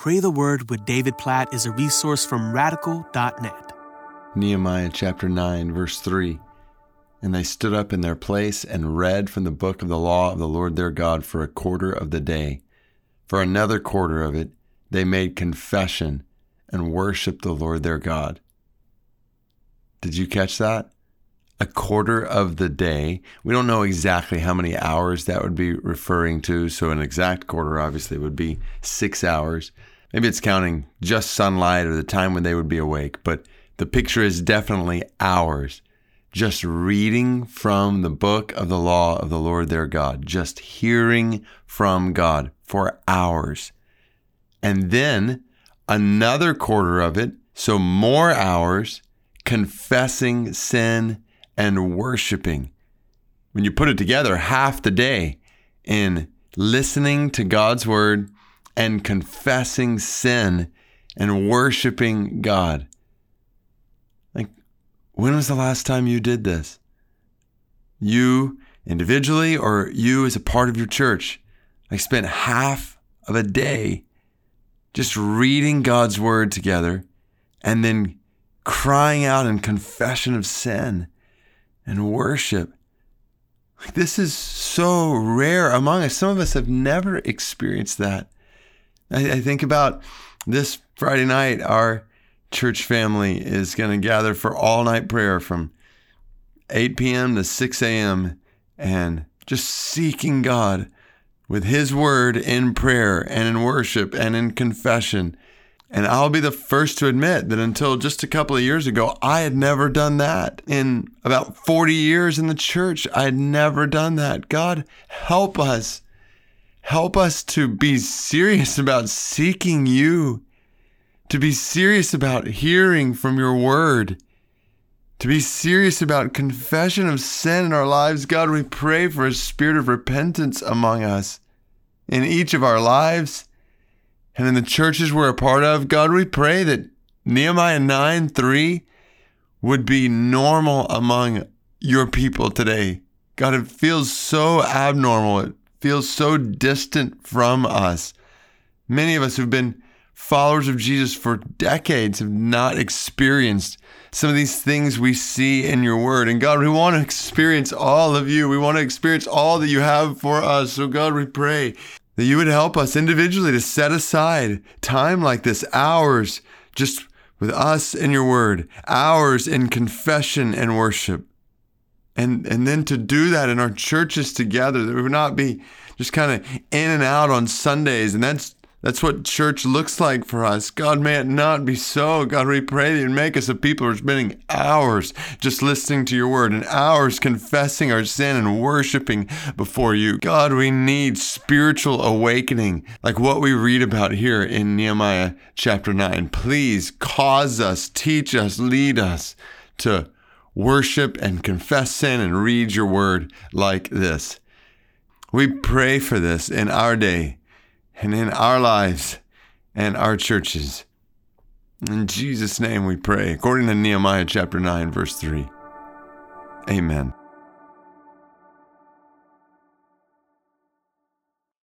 Pray the Word with David Platt is a resource from radical.net. Nehemiah chapter 9, verse 3. And they stood up in their place and read from the book of the law of the Lord their God for a quarter of the day. For another quarter of it, they made confession and worshiped the Lord their God. Did you catch that? a quarter of the day. We don't know exactly how many hours that would be referring to. So, an exact quarter obviously would be six hours. Maybe it's counting just sunlight or the time when they would be awake, but the picture is definitely hours. Just reading from the book of the law of the Lord their God, just hearing from God for hours. And then another quarter of it, so more hours, confessing sin and worshiping. When you put it together, half the day in listening to God's word and confessing sin and worshiping God. Like, when was the last time you did this? You individually or you as a part of your church? I spent half of a day just reading God's word together and then crying out in confession of sin and worship. This is so rare among us. Some of us have never experienced that. I, I think about this Friday night, our church family is going to gather for all night prayer from 8 p.m. to 6 a.m. and just seeking God with His word in prayer and in worship and in confession and I'll be the first to admit that until just a couple of years ago, I had never done that. In about 40 years in the church, I had never done that. God, help us. Help us to be serious about seeking you, to be serious about hearing from your word, to be serious about confession of sin in our lives. God, we pray for a spirit of repentance among us in each of our lives and in the churches we're a part of, God, we pray that Nehemiah 9 3 would be normal among your people today. God, it feels so abnormal. It feels so distant from us. Many of us who've been followers of Jesus for decades have not experienced some of these things we see in your word. And God, we want to experience all of you. We want to experience all that you have for us. So, God, we pray that you would help us individually to set aside time like this, hours just with us and your word, hours in confession and worship. And, and then to do that in our churches together, that we would not be just kind of in and out on Sundays. And that's that's what church looks like for us. God, may it not be so. God, we pray that you make us a people who are spending hours just listening to your word and hours confessing our sin and worshiping before you. God, we need spiritual awakening like what we read about here in Nehemiah chapter 9. Please cause us, teach us, lead us to worship and confess sin and read your word like this. We pray for this in our day and in our lives and our churches. In Jesus' name we pray, according to Nehemiah chapter 9, verse 3. Amen.